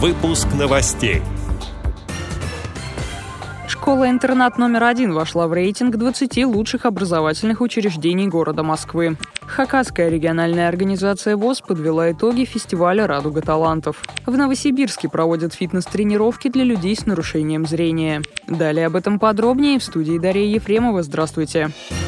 Выпуск новостей. Школа-интернат номер один вошла в рейтинг 20 лучших образовательных учреждений города Москвы. Хакасская региональная организация ВОЗ подвела итоги фестиваля «Радуга талантов». В Новосибирске проводят фитнес-тренировки для людей с нарушением зрения. Далее об этом подробнее в студии Дарья Ефремова. Здравствуйте. Здравствуйте.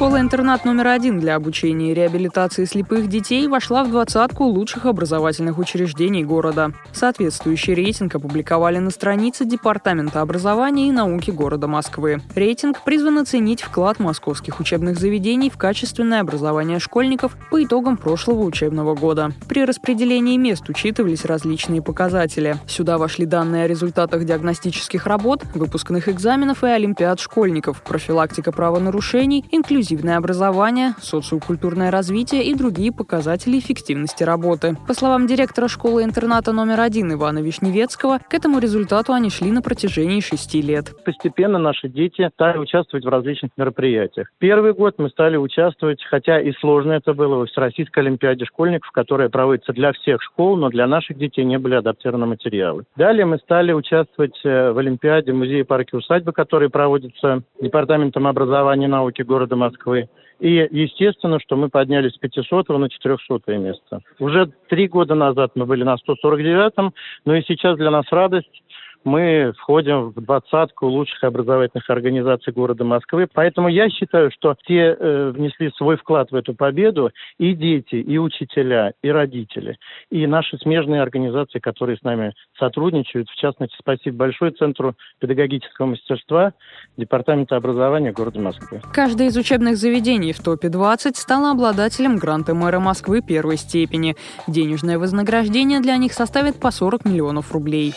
Школа-интернат номер один для обучения и реабилитации слепых детей вошла в двадцатку лучших образовательных учреждений города. Соответствующий рейтинг опубликовали на странице Департамента образования и науки города Москвы. Рейтинг призван оценить вклад московских учебных заведений в качественное образование школьников по итогам прошлого учебного года. При распределении мест учитывались различные показатели. Сюда вошли данные о результатах диагностических работ, выпускных экзаменов и олимпиад школьников, профилактика правонарушений, инклюзивность инклюзивное образование, социокультурное развитие и другие показатели эффективности работы. По словам директора школы-интерната номер один Ивана Вишневецкого, к этому результату они шли на протяжении шести лет. Постепенно наши дети стали участвовать в различных мероприятиях. Первый год мы стали участвовать, хотя и сложно это было, в Всероссийской Олимпиаде школьников, которая проводится для всех школ, но для наших детей не были адаптированы материалы. Далее мы стали участвовать э, в Олимпиаде музея парки усадьбы, который проводится Департаментом образования и науки города Москвы Москвы. И естественно, что мы поднялись с 500 на 400 место. Уже три года назад мы были на 149-м, но и сейчас для нас радость мы входим в двадцатку лучших образовательных организаций города Москвы. Поэтому я считаю, что те э, внесли свой вклад в эту победу и дети, и учителя, и родители, и наши смежные организации, которые с нами сотрудничают. В частности, спасибо большое Центру педагогического мастерства Департамента образования города Москвы. Каждое из учебных заведений в топе 20 стало обладателем гранта мэра Москвы первой степени. Денежное вознаграждение для них составит по 40 миллионов рублей.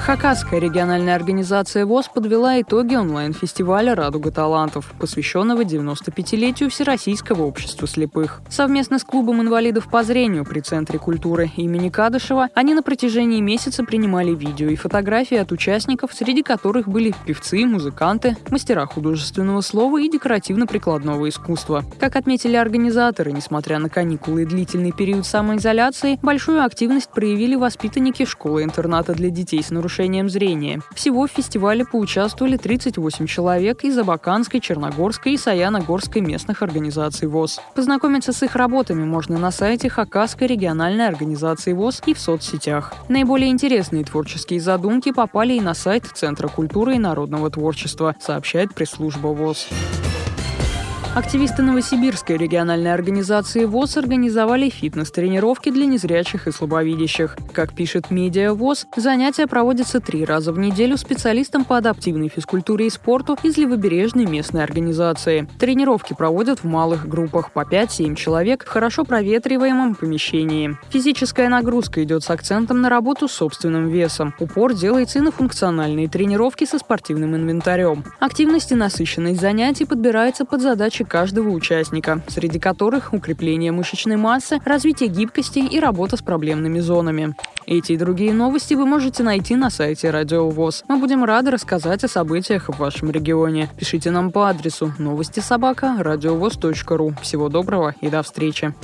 Хакасская региональная организация ВОЗ подвела итоги онлайн-фестиваля «Радуга талантов», посвященного 95-летию Всероссийского общества слепых. Совместно с клубом инвалидов по зрению при Центре культуры имени Кадышева они на протяжении месяца принимали видео и фотографии от участников, среди которых были певцы, музыканты, мастера художественного слова и декоративно-прикладного искусства. Как отметили организаторы, несмотря на каникулы и длительный период самоизоляции, большую активность проявили воспитанники школы-интерната для детей с нарушением нарушением зрения. Всего в фестивале поучаствовали 38 человек из Абаканской, Черногорской и Саяногорской местных организаций ВОЗ. Познакомиться с их работами можно на сайте Хакасской региональной организации ВОЗ и в соцсетях. Наиболее интересные творческие задумки попали и на сайт Центра культуры и народного творчества, сообщает пресс-служба ВОЗ. Активисты Новосибирской региональной организации ВОЗ организовали фитнес-тренировки для незрячих и слабовидящих. Как пишет медиа ВОЗ, занятия проводятся три раза в неделю специалистам по адаптивной физкультуре и спорту из левобережной местной организации. Тренировки проводят в малых группах по 5-7 человек в хорошо проветриваемом помещении. Физическая нагрузка идет с акцентом на работу с собственным весом. Упор делается и на функциональные тренировки со спортивным инвентарем. Активность и насыщенность занятий подбирается под задачи задачи каждого участника, среди которых укрепление мышечной массы, развитие гибкости и работа с проблемными зонами. Эти и другие новости вы можете найти на сайте Радио ВОЗ. Мы будем рады рассказать о событиях в вашем регионе. Пишите нам по адресу новости собака ру. Всего доброго и до встречи.